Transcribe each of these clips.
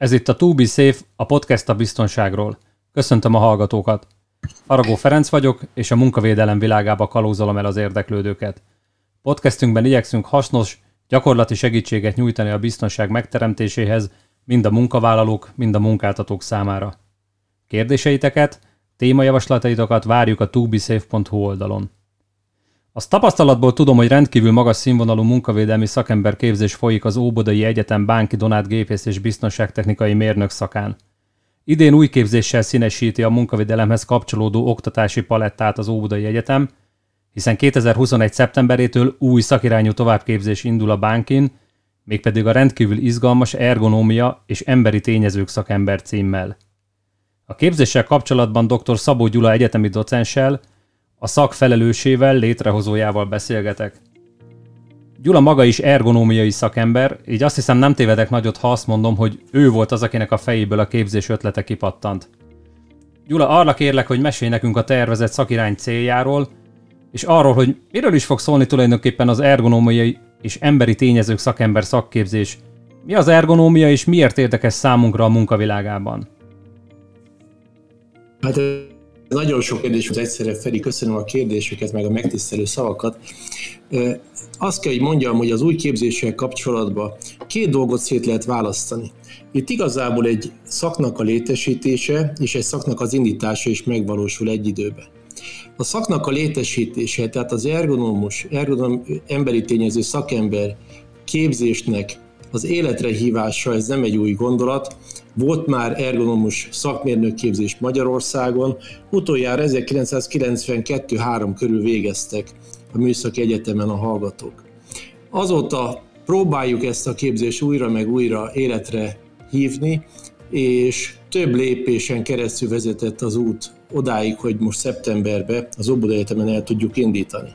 Ez itt a To Be Safe, a podcast a biztonságról. Köszöntöm a hallgatókat. Aragó Ferenc vagyok, és a munkavédelem világába kalózolom el az érdeklődőket. Podcastünkben igyekszünk hasznos, gyakorlati segítséget nyújtani a biztonság megteremtéséhez, mind a munkavállalók, mind a munkáltatók számára. Kérdéseiteket, témajavaslataitokat várjuk a tobesafe.hu oldalon. Az tapasztalatból tudom, hogy rendkívül magas színvonalú munkavédelmi szakember képzés folyik az Óbodai Egyetem Bánki Donát Gépész és Biztonságtechnikai Mérnök szakán. Idén új képzéssel színesíti a munkavédelemhez kapcsolódó oktatási palettát az Óbodai Egyetem, hiszen 2021. szeptemberétől új szakirányú továbbképzés indul a Bánkin, mégpedig a rendkívül izgalmas ergonómia és emberi tényezők szakember címmel. A képzéssel kapcsolatban dr. Szabó Gyula egyetemi docenssel, a szak felelősével, létrehozójával beszélgetek. Gyula maga is ergonómiai szakember, így azt hiszem nem tévedek nagyot, ha azt mondom, hogy ő volt az, akinek a fejéből a képzés ötlete kipattant. Gyula, arra kérlek, hogy mesélj nekünk a tervezett szakirány céljáról, és arról, hogy miről is fog szólni tulajdonképpen az ergonómiai és emberi tényezők szakember szakképzés. Mi az ergonómia és miért érdekes számunkra a munkavilágában? Hát nagyon sok kérdés az egyszerre, Feri, köszönöm a kérdéseket, meg a megtisztelő szavakat. Azt kell, hogy mondjam, hogy az új képzéssel kapcsolatban két dolgot szét lehet választani. Itt igazából egy szaknak a létesítése és egy szaknak az indítása is megvalósul egy időben. A szaknak a létesítése, tehát az ergonómus, ergonom, emberi tényező szakember képzésnek az életre hívása, ez nem egy új gondolat, volt már ergonomus szakmérnökképzés Magyarországon, utoljára 1992-3 körül végeztek a Műszaki Egyetemen a hallgatók. Azóta próbáljuk ezt a képzést újra meg újra életre hívni, és több lépésen keresztül vezetett az út odáig, hogy most szeptemberben az Óbuda Egyetemen el tudjuk indítani.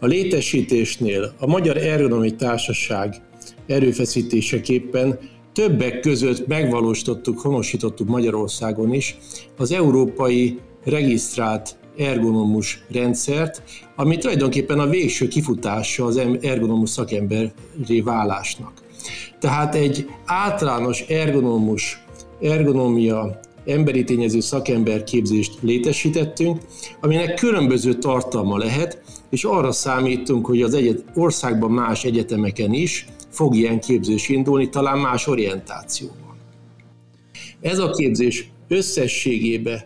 A létesítésnél a Magyar Ergonomi Társaság erőfeszítéseképpen többek között megvalósítottuk, honosítottuk Magyarországon is az európai regisztrált ergonomus rendszert, ami tulajdonképpen a végső kifutása az ergonomus szakemberré válásnak. Tehát egy általános ergonomus, ergonomia emberi tényező szakemberképzést létesítettünk, aminek különböző tartalma lehet, és arra számítunk, hogy az egyet, országban más egyetemeken is fog ilyen képzés indulni, talán más orientációban. Ez a képzés összességében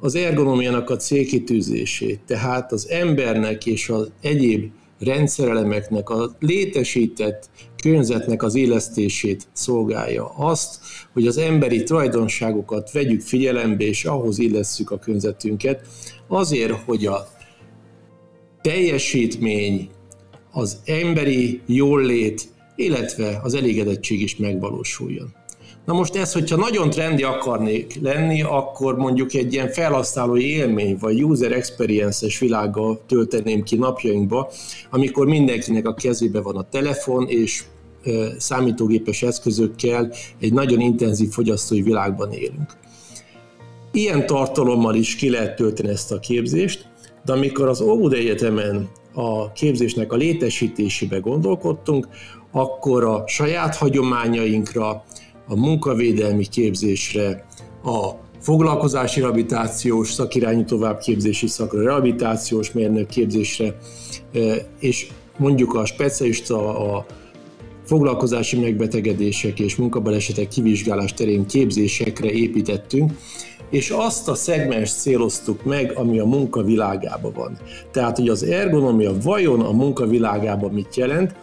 az ergonomiának a célkitűzését, tehát az embernek és az egyéb rendszerelemeknek a létesített környezetnek az élesztését szolgálja. Azt, hogy az emberi tulajdonságokat vegyük figyelembe, és ahhoz illesszük a környezetünket, azért, hogy a teljesítmény, az emberi jólét illetve az elégedettség is megvalósuljon. Na most ez, hogyha nagyon trendi akarnék lenni, akkor mondjuk egy ilyen felhasználói élmény, vagy user experience-es világgal tölteném ki napjainkba, amikor mindenkinek a kezébe van a telefon, és számítógépes eszközökkel egy nagyon intenzív fogyasztói világban élünk. Ilyen tartalommal is ki lehet tölteni ezt a képzést, de amikor az Óbud Egyetemen a képzésnek a létesítésébe gondolkodtunk, akkor a saját hagyományainkra, a munkavédelmi képzésre, a foglalkozási rehabilitációs szakirányú továbbképzési szakra, rehabilitációs mérnök képzésre, e, és mondjuk a specialista a foglalkozási megbetegedések és munkabalesetek kivizsgálás terén képzésekre építettünk, és azt a szegmens céloztuk meg, ami a munka világában van. Tehát, hogy az ergonomia vajon a munka világában mit jelent,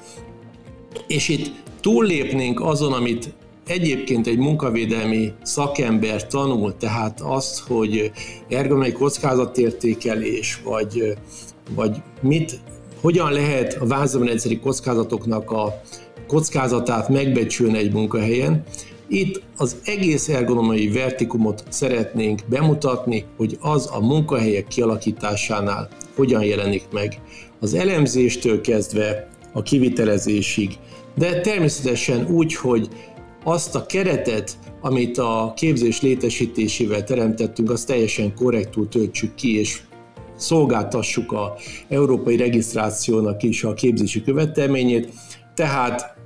és itt túllépnénk azon, amit egyébként egy munkavédelmi szakember tanul, tehát azt, hogy ergonomiai kockázatértékelés, vagy, vagy mit, hogyan lehet a vázamrendszeri kockázatoknak a kockázatát megbecsülni egy munkahelyen, itt az egész ergonomiai vertikumot szeretnénk bemutatni, hogy az a munkahelyek kialakításánál hogyan jelenik meg. Az elemzéstől kezdve a kivitelezésig, de természetesen úgy, hogy azt a keretet, amit a képzés létesítésével teremtettünk, azt teljesen korrektül töltsük ki, és szolgáltassuk a európai regisztrációnak is a képzési követelményét, tehát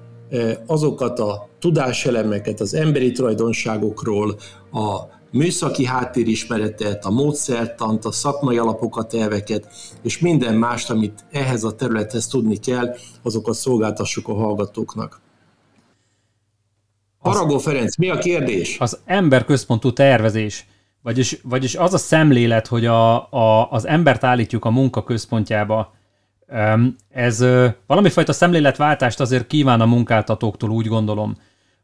azokat a tudáselemeket az emberi tulajdonságokról, a műszaki háttérismeretet, a módszertant, a szakmai alapokat, elveket, és minden mást, amit ehhez a területhez tudni kell, azokat szolgáltassuk a hallgatóknak. Haragó Ferenc, mi a kérdés? Az emberközpontú tervezés, vagyis, vagyis az a szemlélet, hogy a, a, az embert állítjuk a munka központjába, ez valamifajta szemléletváltást azért kíván a munkáltatóktól, úgy gondolom.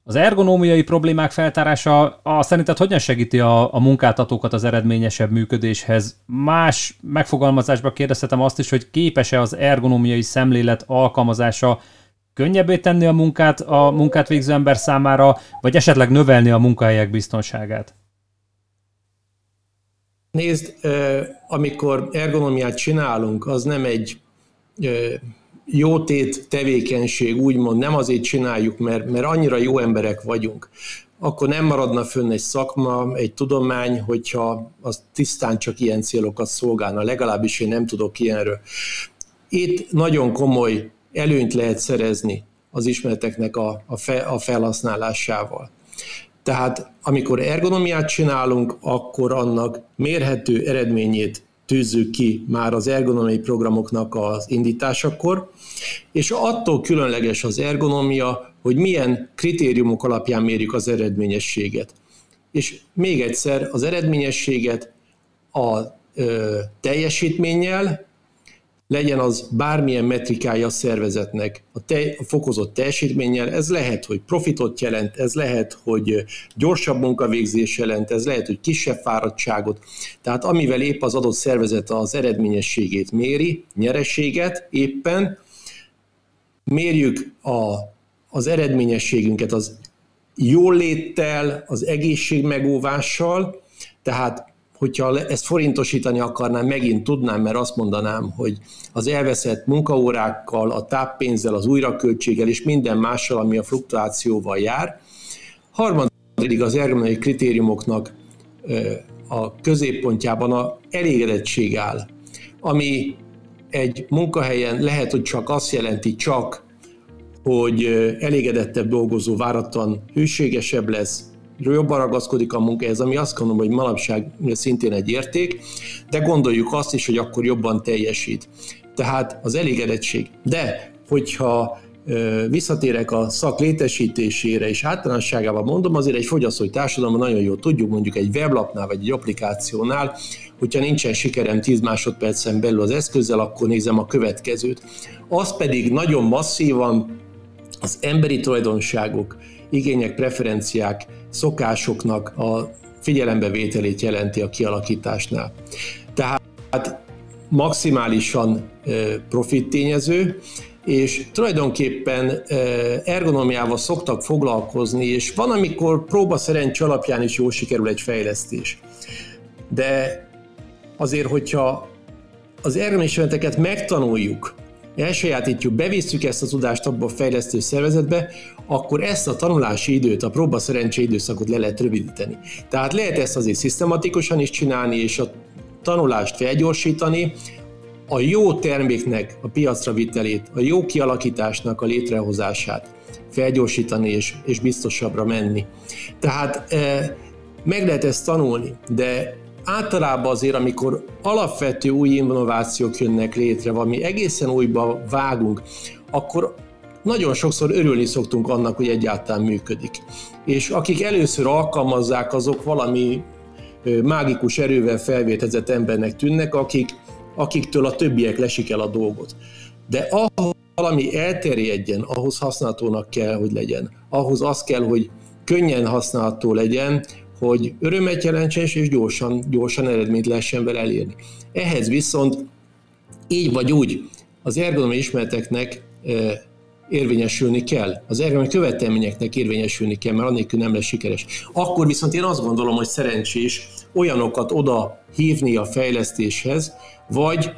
Az ergonómiai problémák feltárása a, szerinted hogyan segíti a, a munkáltatókat az eredményesebb működéshez? Más megfogalmazásban kérdezhetem azt is, hogy képes-e az ergonómiai szemlélet alkalmazása könnyebbé tenni a munkát a munkát végző ember számára, vagy esetleg növelni a munkahelyek biztonságát? Nézd, amikor ergonomiát csinálunk, az nem egy jótét tevékenység, úgymond nem azért csináljuk, mert, mert annyira jó emberek vagyunk, akkor nem maradna fönn egy szakma, egy tudomány, hogyha az tisztán csak ilyen célokat szolgálna, legalábbis én nem tudok ilyenről. Itt nagyon komoly előnyt lehet szerezni az ismereteknek a, a, fe, a felhasználásával. Tehát amikor ergonomiát csinálunk, akkor annak mérhető eredményét tűzzük ki már az ergonomiai programoknak az indításakor, és attól különleges az ergonomia, hogy milyen kritériumok alapján mérjük az eredményességet. És még egyszer, az eredményességet a ö, teljesítménnyel, legyen az bármilyen metrikája a szervezetnek, a, te, a fokozott teljesítménnyel, ez lehet, hogy profitot jelent, ez lehet, hogy gyorsabb munkavégzés jelent, ez lehet, hogy kisebb fáradtságot. Tehát amivel épp az adott szervezet az eredményességét méri, nyereséget éppen, mérjük a, az eredményességünket az jól léttel, az egészség megóvással, tehát hogyha ezt forintosítani akarnám, megint tudnám, mert azt mondanám, hogy az elveszett munkaórákkal, a táppénzzel, az újraköltséggel és minden mással, ami a fluktuációval jár. Harmadik az ergonomiai kritériumoknak a középpontjában a elégedettség áll, ami egy munkahelyen lehet, hogy csak azt jelenti csak, hogy elégedettebb dolgozó váratlan hűségesebb lesz, jobban ragaszkodik a munkához, ami azt gondolom, hogy manapság szintén egy érték, de gondoljuk azt is, hogy akkor jobban teljesít. Tehát az elégedettség. De hogyha visszatérek a szak létesítésére, és általánosságában mondom, azért egy fogyasztói társadalomban nagyon jól tudjuk, mondjuk egy weblapnál vagy egy applikációnál, hogyha nincsen sikerem 10 másodpercen belül az eszközzel, akkor nézem a következőt. Az pedig nagyon masszívan az emberi tulajdonságok, igények, preferenciák, szokásoknak a figyelembevételét jelenti a kialakításnál. Tehát maximálisan profit tényező, és tulajdonképpen ergonomiával szoktak foglalkozni, és van, amikor próba szerencs alapján is jól sikerül egy fejlesztés. De azért, hogyha az ergonomismereteket megtanuljuk, elsajátítjuk, bevisszük ezt a tudást abba a fejlesztő szervezetbe, akkor ezt a tanulási időt, a próba szerencsé időszakot le lehet rövidíteni. Tehát lehet ezt azért szisztematikusan is csinálni, és a tanulást felgyorsítani, a jó terméknek a piacra vitelét, a jó kialakításnak a létrehozását felgyorsítani és, és biztosabbra menni. Tehát e, meg lehet ezt tanulni, de általában azért, amikor alapvető új innovációk jönnek létre, valami egészen újba vágunk, akkor nagyon sokszor örülni szoktunk annak, hogy egyáltalán működik. És akik először alkalmazzák, azok valami mágikus erővel felvétezett embernek tűnnek, akik, akiktől a többiek lesik el a dolgot. De ahhoz valami elterjedjen, ahhoz használhatónak kell, hogy legyen. Ahhoz az kell, hogy könnyen használható legyen, hogy örömet jelentsen, és gyorsan, gyorsan eredményt lehessen vele elérni. Ehhez viszont így vagy úgy az ergonomi ismereteknek érvényesülni kell. Az ergonomi követelményeknek érvényesülni kell, mert annélkül nem lesz sikeres. Akkor viszont én azt gondolom, hogy szerencsés olyanokat oda hívni a fejlesztéshez, vagy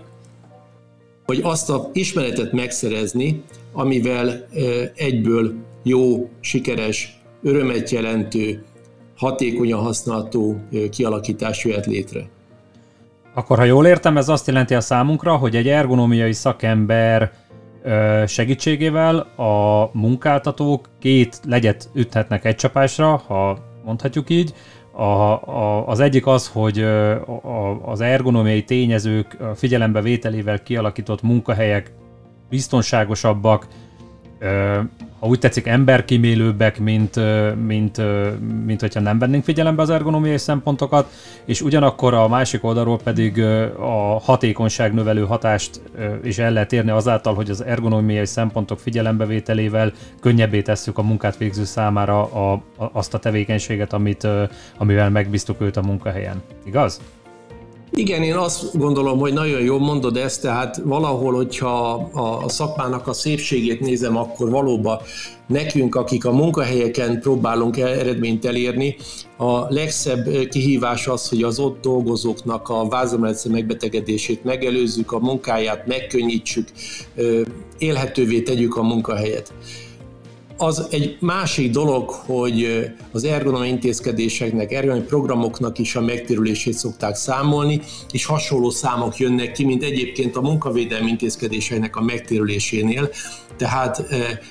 hogy azt a ismeretet megszerezni, amivel egyből jó, sikeres, örömet jelentő, hatékonyan használható kialakítás jöhet létre. Akkor, ha jól értem, ez azt jelenti a számunkra, hogy egy ergonomiai szakember segítségével a munkáltatók két legyet üthetnek egy csapásra, ha mondhatjuk így. A, a, az egyik az, hogy a, az ergonomiai tényezők figyelembe vételével kialakított munkahelyek biztonságosabbak, ha úgy tetszik, emberkímélőbbek, mint, mint, mint hogyha nem vennénk figyelembe az ergonómiai szempontokat, és ugyanakkor a másik oldalról pedig a hatékonyság növelő hatást is el lehet érni azáltal, hogy az ergonómiai szempontok figyelembevételével könnyebbé tesszük a munkát végző számára a, a, azt a tevékenységet, amit, amivel megbíztuk őt a munkahelyen. Igaz? Igen, én azt gondolom, hogy nagyon jól mondod ezt, tehát valahol, hogyha a szakmának a szépségét nézem, akkor valóban nekünk, akik a munkahelyeken próbálunk eredményt elérni, a legszebb kihívás az, hogy az ott dolgozóknak a vázomeletsze megbetegedését megelőzzük, a munkáját megkönnyítsük, élhetővé tegyük a munkahelyet. Az egy másik dolog, hogy az ergonomi intézkedéseknek, ergonomi programoknak is a megtérülését szokták számolni, és hasonló számok jönnek ki, mint egyébként a munkavédelmi intézkedéseknek a megtérülésénél. Tehát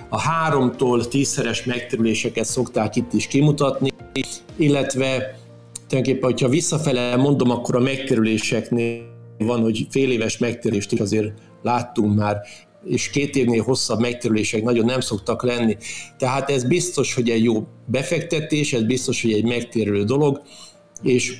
a háromtól tízszeres megtérüléseket szokták itt is kimutatni, illetve tulajdonképpen, hogyha visszafele mondom, akkor a megtérüléseknél van, hogy fél éves megtérést is azért láttunk már és két évnél hosszabb megterülések nagyon nem szoktak lenni. Tehát ez biztos, hogy egy jó befektetés, ez biztos, hogy egy megtérülő dolog, és,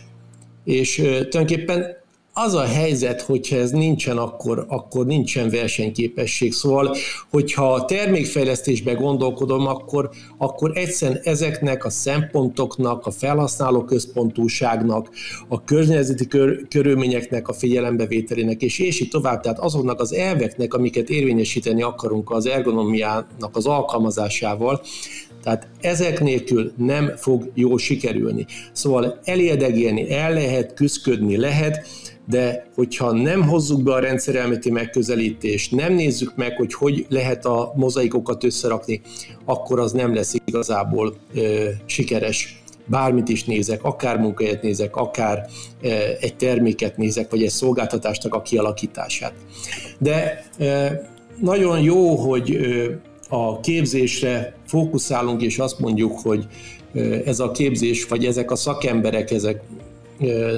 és tulajdonképpen az a helyzet, hogyha ez nincsen, akkor, akkor nincsen versenyképesség. Szóval, hogyha a termékfejlesztésbe gondolkodom, akkor, akkor egyszerűen ezeknek a szempontoknak, a felhasználó központúságnak, a környezeti kör, körülményeknek a figyelembevételének, és, és így tovább, tehát azoknak az elveknek, amiket érvényesíteni akarunk az ergonomiának az alkalmazásával, tehát ezek nélkül nem fog jól sikerülni. Szóval elérdegélni el lehet, küzdködni lehet, de hogyha nem hozzuk be a rendszerelmeti megközelítést, nem nézzük meg, hogy hogy lehet a mozaikokat összerakni, akkor az nem lesz igazából ö, sikeres. Bármit is nézek, akár munkahelyet nézek, akár ö, egy terméket nézek, vagy egy szolgáltatásnak a kialakítását. De ö, nagyon jó, hogy ö, a képzésre fókuszálunk, és azt mondjuk, hogy ez a képzés, vagy ezek a szakemberek, ezek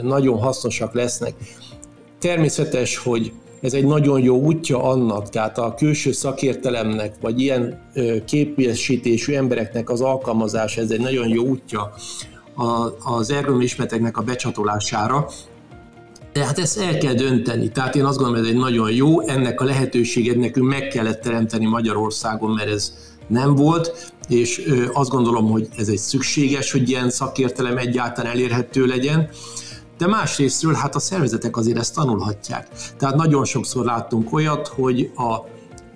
nagyon hasznosak lesznek. Természetes, hogy ez egy nagyon jó útja annak, tehát a külső szakértelemnek, vagy ilyen képesítésű embereknek az alkalmazása, ez egy nagyon jó útja az ergonomi ismereteknek a becsatolására, tehát ezt el kell dönteni. Tehát én azt gondolom, hogy ez egy nagyon jó, ennek a lehetőséget nekünk meg kellett teremteni Magyarországon, mert ez nem volt, és azt gondolom, hogy ez egy szükséges, hogy ilyen szakértelem egyáltalán elérhető legyen de másrésztről hát a szervezetek azért ezt tanulhatják. Tehát nagyon sokszor láttunk olyat, hogy a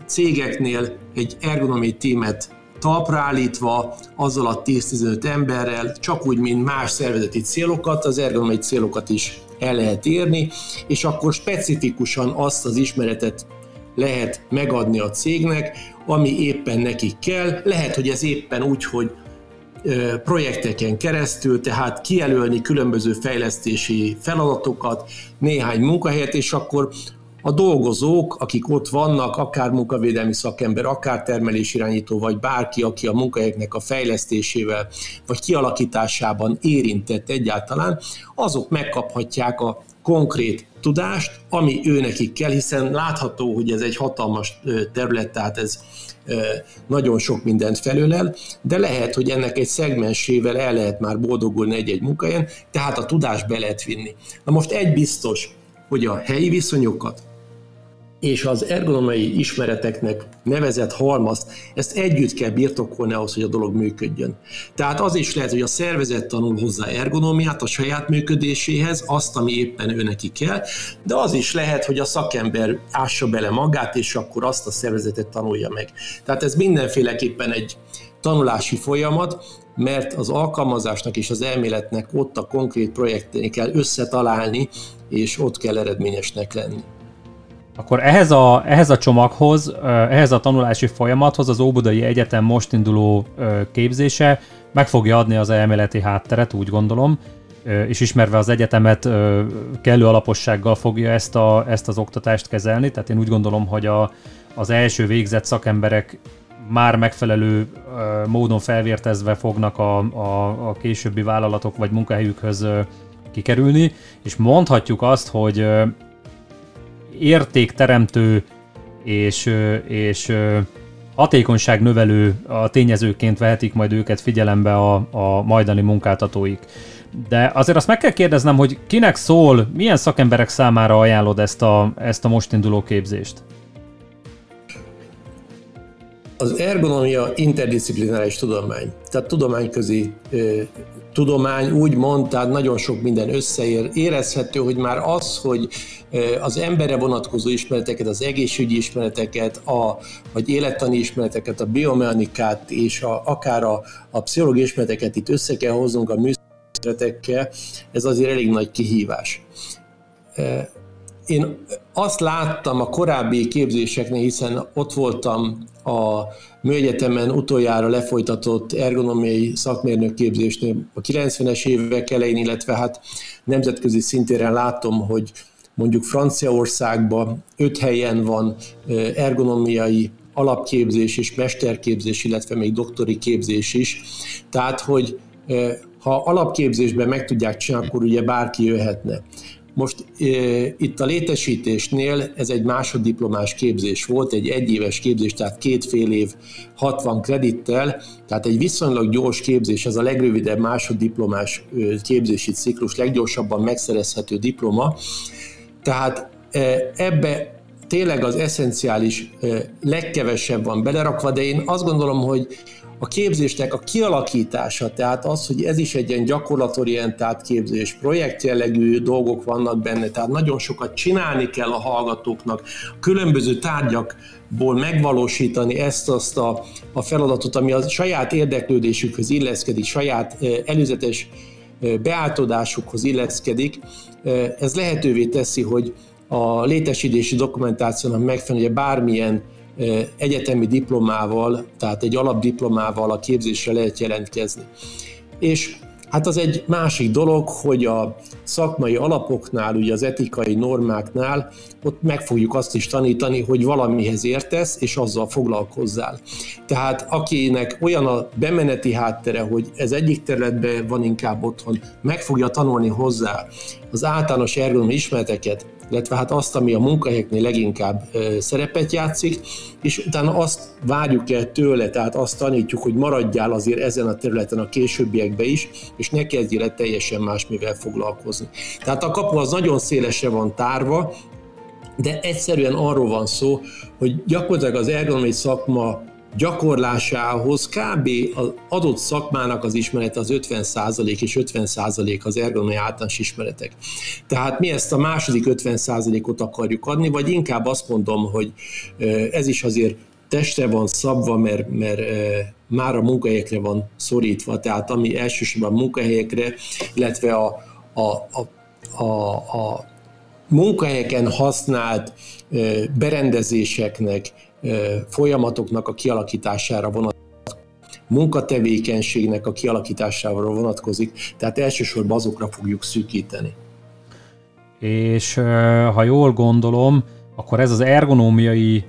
cégeknél egy ergonomi tímet talpra állítva, azzal a 10-15 emberrel, csak úgy, mint más szervezeti célokat, az ergonomi célokat is el lehet érni, és akkor specifikusan azt az ismeretet lehet megadni a cégnek, ami éppen nekik kell. Lehet, hogy ez éppen úgy, hogy projekteken keresztül, tehát kijelölni különböző fejlesztési feladatokat, néhány munkahelyet, és akkor a dolgozók, akik ott vannak, akár munkavédelmi szakember, akár termelésirányító, vagy bárki, aki a munkahelyeknek a fejlesztésével, vagy kialakításában érintett egyáltalán, azok megkaphatják a konkrét tudást, ami ő nekik kell, hiszen látható, hogy ez egy hatalmas terület, tehát ez nagyon sok mindent felölel, de lehet, hogy ennek egy szegmensével el lehet már boldogulni egy-egy munkahelyen, tehát a tudást be lehet vinni. Na most egy biztos, hogy a helyi viszonyokat, és az ergonomiai ismereteknek nevezett halmazt, ezt együtt kell birtokolni ahhoz, hogy a dolog működjön. Tehát az is lehet, hogy a szervezet tanul hozzá ergonomiát a saját működéséhez, azt, ami éppen ő neki kell, de az is lehet, hogy a szakember ássa bele magát, és akkor azt a szervezetet tanulja meg. Tehát ez mindenféleképpen egy tanulási folyamat, mert az alkalmazásnak és az elméletnek ott a konkrét projektén kell összetalálni, és ott kell eredményesnek lenni. Akkor ehhez a, ehhez a csomaghoz, ehhez a tanulási folyamathoz az Óbudai Egyetem most induló képzése meg fogja adni az elméleti hátteret, úgy gondolom, és ismerve az egyetemet kellő alapossággal fogja ezt, a, ezt az oktatást kezelni, tehát én úgy gondolom, hogy a, az első végzett szakemberek már megfelelő módon felvértezve fognak a, a, a későbbi vállalatok vagy munkahelyükhöz kikerülni, és mondhatjuk azt, hogy értékteremtő és, és hatékonyság növelő a tényezőként vehetik majd őket figyelembe a, a majdani munkáltatóik. De azért azt meg kell kérdeznem, hogy kinek szól, milyen szakemberek számára ajánlod ezt a, ezt a most induló képzést? Az ergonomia interdisziplináris tudomány, tehát tudományközi tudomány úgymond, tehát nagyon sok minden összeér. Érezhető, hogy már az, hogy az emberre vonatkozó ismereteket, az egészségügyi ismereteket, a, vagy élettani ismereteket, a biomechanikát és a, akár a, a pszichológiai ismereteket itt össze kell hoznunk a műszeretekkel, ez azért elég nagy kihívás. Én azt láttam a korábbi képzéseknél, hiszen ott voltam a Műegyetemen utoljára lefolytatott ergonomiai szakmérnök képzésnél a 90-es évek elején, illetve hát nemzetközi szintéren látom, hogy mondjuk Franciaországban öt helyen van ergonomiai alapképzés és mesterképzés, illetve még doktori képzés is. Tehát, hogy ha alapképzésben meg tudják csinálni, akkor ugye bárki jöhetne. Most e, itt a létesítésnél ez egy másoddiplomás képzés volt, egy egyéves képzés, tehát két fél év 60 kredittel, tehát egy viszonylag gyors képzés, ez a legrövidebb másoddiplomás képzési ciklus, leggyorsabban megszerezhető diploma. Tehát e, ebbe tényleg az eszenciális legkevesebb van belerakva, de én azt gondolom, hogy a képzésnek a kialakítása, tehát az, hogy ez is egy ilyen gyakorlatorientált képzés, projektjellegű dolgok vannak benne, tehát nagyon sokat csinálni kell a hallgatóknak, különböző tárgyakból megvalósítani ezt azt a, a feladatot, ami a saját érdeklődésükhöz illeszkedik, saját előzetes beáltodásukhoz illeszkedik. Ez lehetővé teszi, hogy a létesítési dokumentációnak megfelelően bármilyen egyetemi diplomával, tehát egy alapdiplomával a képzésre lehet jelentkezni. És hát az egy másik dolog, hogy a szakmai alapoknál, ugye az etikai normáknál, ott meg fogjuk azt is tanítani, hogy valamihez értesz, és azzal foglalkozzál. Tehát akinek olyan a bemeneti háttere, hogy ez egyik területben van inkább otthon, meg fogja tanulni hozzá az általános ergonomi ismereteket, illetve hát azt, ami a munkahelyeknél leginkább szerepet játszik, és utána azt várjuk el tőle, tehát azt tanítjuk, hogy maradjál azért ezen a területen a későbbiekben is, és ne kezdjél el teljesen másmivel foglalkozni. Tehát a kapu az nagyon szélesre van tárva, de egyszerűen arról van szó, hogy gyakorlatilag az ergonomi szakma gyakorlásához kb. az adott szakmának az ismerete az 50% és 50% az ergonomi általános ismeretek. Tehát mi ezt a második 50%-ot akarjuk adni, vagy inkább azt mondom, hogy ez is azért testre van szabva, mert, mert már a munkahelyekre van szorítva, tehát ami elsősorban munkahelyekre, illetve a, a, a, a, a munkahelyeken használt berendezéseknek, folyamatoknak a kialakítására vonatkozik munkatevékenységnek a kialakítására vonatkozik, tehát elsősorban azokra fogjuk szűkíteni. És ha jól gondolom, akkor ez az ergonómiai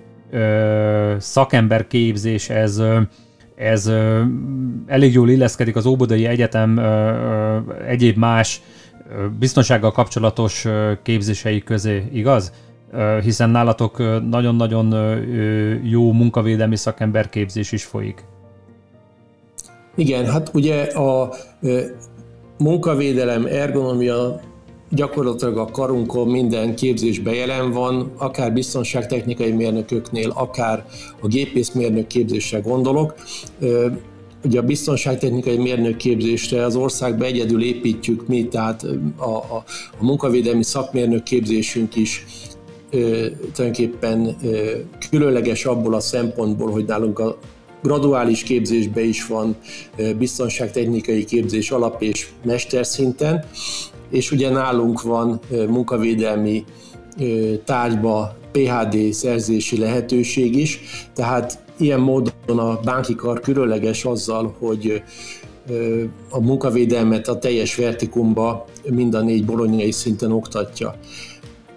szakemberképzés, ez, ez elég jól illeszkedik az Óbudai Egyetem egyéb más biztonsággal kapcsolatos képzései közé, igaz? hiszen nálatok nagyon-nagyon jó munkavédelmi szakemberképzés is folyik. Igen, hát ugye a munkavédelem, ergonomia gyakorlatilag a karunkon minden képzésben jelen van, akár biztonságtechnikai mérnököknél, akár a gépészmérnök képzésre gondolok. Ugye a biztonságtechnikai mérnök képzésre az országban egyedül építjük mi, tehát a, a, a munkavédelmi szakmérnök is tulajdonképpen különleges abból a szempontból, hogy nálunk a graduális képzésben is van biztonságtechnikai képzés alap és mesterszinten, és ugye nálunk van munkavédelmi tárgyba PHD szerzési lehetőség is, tehát ilyen módon a bánki kar különleges azzal, hogy a munkavédelmet a teljes vertikumba mind a négy bolonyai szinten oktatja.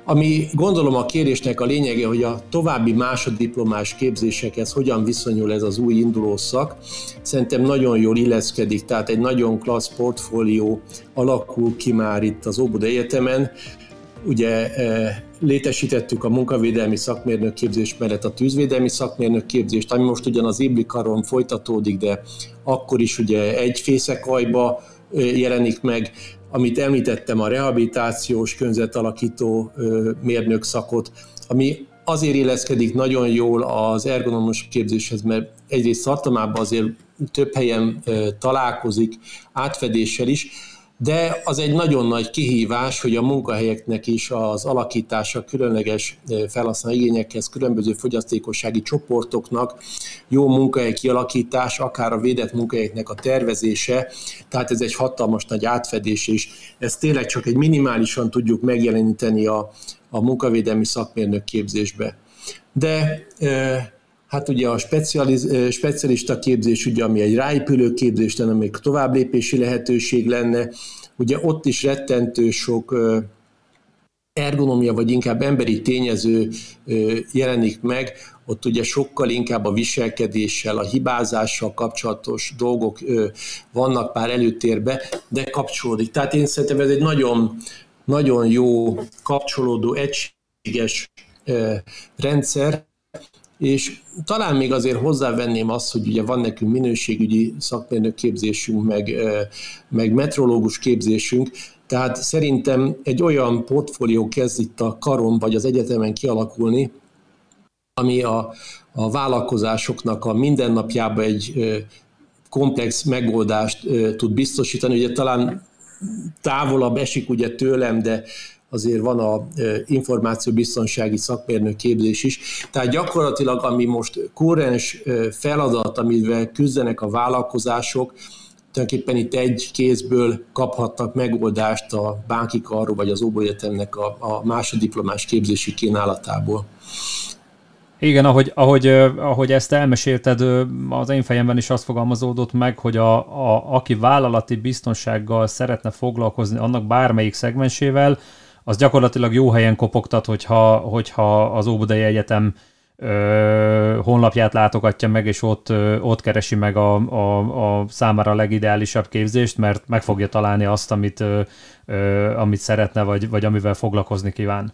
Ami gondolom a kérésnek a lényege, hogy a további másoddiplomás képzésekhez hogyan viszonyul ez az új induló szak. Szerintem nagyon jól illeszkedik, tehát egy nagyon klassz portfólió alakul ki már itt az Óbuda Egyetemen. Ugye e, létesítettük a munkavédelmi szakmérnök képzés mellett a tűzvédelmi szakmérnök képzést, ami most ugyan az Iblikaron folytatódik, de akkor is ugye egy fészekajba jelenik meg, amit említettem, a rehabilitációs környezetalakító mérnök szakot, ami azért illeszkedik nagyon jól az ergonomos képzéshez, mert egyrészt tartomában azért több helyen találkozik átfedéssel is, de az egy nagyon nagy kihívás, hogy a munkahelyeknek is az alakítása különleges felhasználó igényekhez, különböző fogyasztékossági csoportoknak jó munkahely kialakítás, akár a védett munkahelyeknek a tervezése, tehát ez egy hatalmas nagy átfedés, és ezt tényleg csak egy minimálisan tudjuk megjeleníteni a, a munkavédelmi szakmérnök képzésbe. De Hát ugye a specializ, specialista képzés, ugye, ami egy ráépülő képzés lenne, még tovább lépési lehetőség lenne, ugye ott is rettentő sok ergonomia, vagy inkább emberi tényező jelenik meg, ott ugye sokkal inkább a viselkedéssel, a hibázással kapcsolatos dolgok vannak már előtérbe, de kapcsolódik. Tehát én szerintem ez egy nagyon, nagyon jó kapcsolódó, egységes rendszer, és talán még azért hozzávenném azt, hogy ugye van nekünk minőségügyi szakmérnök képzésünk, meg, meg metrológus képzésünk, tehát szerintem egy olyan portfólió kezd itt a karon vagy az egyetemen kialakulni, ami a, a vállalkozásoknak a mindennapjában egy komplex megoldást tud biztosítani. Ugye talán távolabb esik ugye tőlem, de azért van a információbiztonsági szakmérnök képzés is. Tehát gyakorlatilag, ami most kórens feladat, amivel küzdenek a vállalkozások, tulajdonképpen itt egy kézből kaphatnak megoldást a Bánki Karról vagy az Óbolyetemnek a, a másodiplomás képzési kínálatából. Igen, ahogy, ahogy, ahogy ezt elmesélted, az én fejemben is azt fogalmazódott meg, hogy a, a, aki vállalati biztonsággal szeretne foglalkozni annak bármelyik szegmensével, az gyakorlatilag jó helyen kopogtat, hogyha, hogyha az Óbudai Egyetem ö, honlapját látogatja meg, és ott, ö, ott keresi meg a, a, a számára a legideálisabb képzést, mert meg fogja találni azt, amit, ö, ö, amit szeretne, vagy, vagy amivel foglalkozni kíván.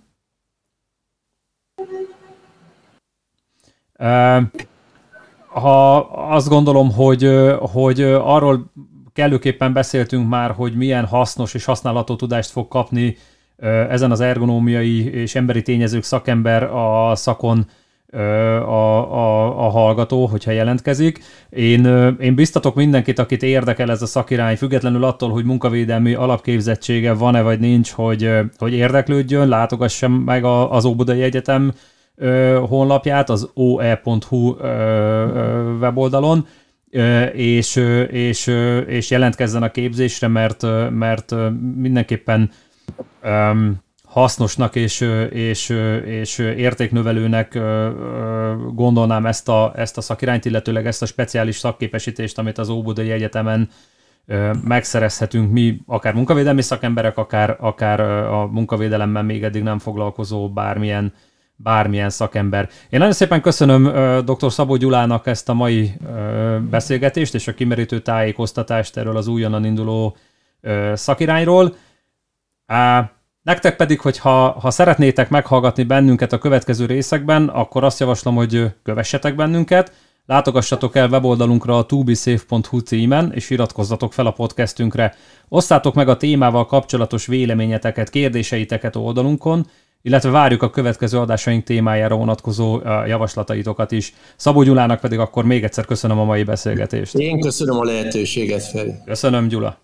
Ö, ha azt gondolom, hogy, hogy arról kellőképpen beszéltünk már, hogy milyen hasznos és használható tudást fog kapni ezen az ergonómiai és emberi tényezők szakember a szakon a, a, a hallgató, hogyha jelentkezik. Én, én biztatok mindenkit, akit érdekel ez a szakirány, függetlenül attól, hogy munkavédelmi alapképzettsége van-e vagy nincs, hogy, hogy érdeklődjön, látogassa meg az Óbudai Egyetem honlapját, az oe.hu weboldalon, és, és, és jelentkezzen a képzésre, mert, mert mindenképpen um, hasznosnak és, és, és értéknövelőnek gondolnám ezt a, ezt a szakirányt, illetőleg ezt a speciális szakképesítést, amit az Óbudai Egyetemen megszerezhetünk mi, akár munkavédelmi szakemberek, akár, akár a munkavédelemmel még eddig nem foglalkozó bármilyen, bármilyen szakember. Én nagyon szépen köszönöm dr. Szabó Gyulának ezt a mai beszélgetést és a kimerítő tájékoztatást erről az újonnan induló szakirányról. Á, nektek pedig, hogy ha, ha szeretnétek meghallgatni bennünket a következő részekben, akkor azt javaslom, hogy kövessetek bennünket, látogassatok el weboldalunkra a tubisafe.hu címen, és iratkozzatok fel a podcastünkre. Osszátok meg a témával kapcsolatos véleményeteket, kérdéseiteket oldalunkon, illetve várjuk a következő adásaink témájára vonatkozó javaslataitokat is. Szabó Gyulának pedig akkor még egyszer köszönöm a mai beszélgetést. Én köszönöm a lehetőséget, Feri. Köszönöm, Gyula.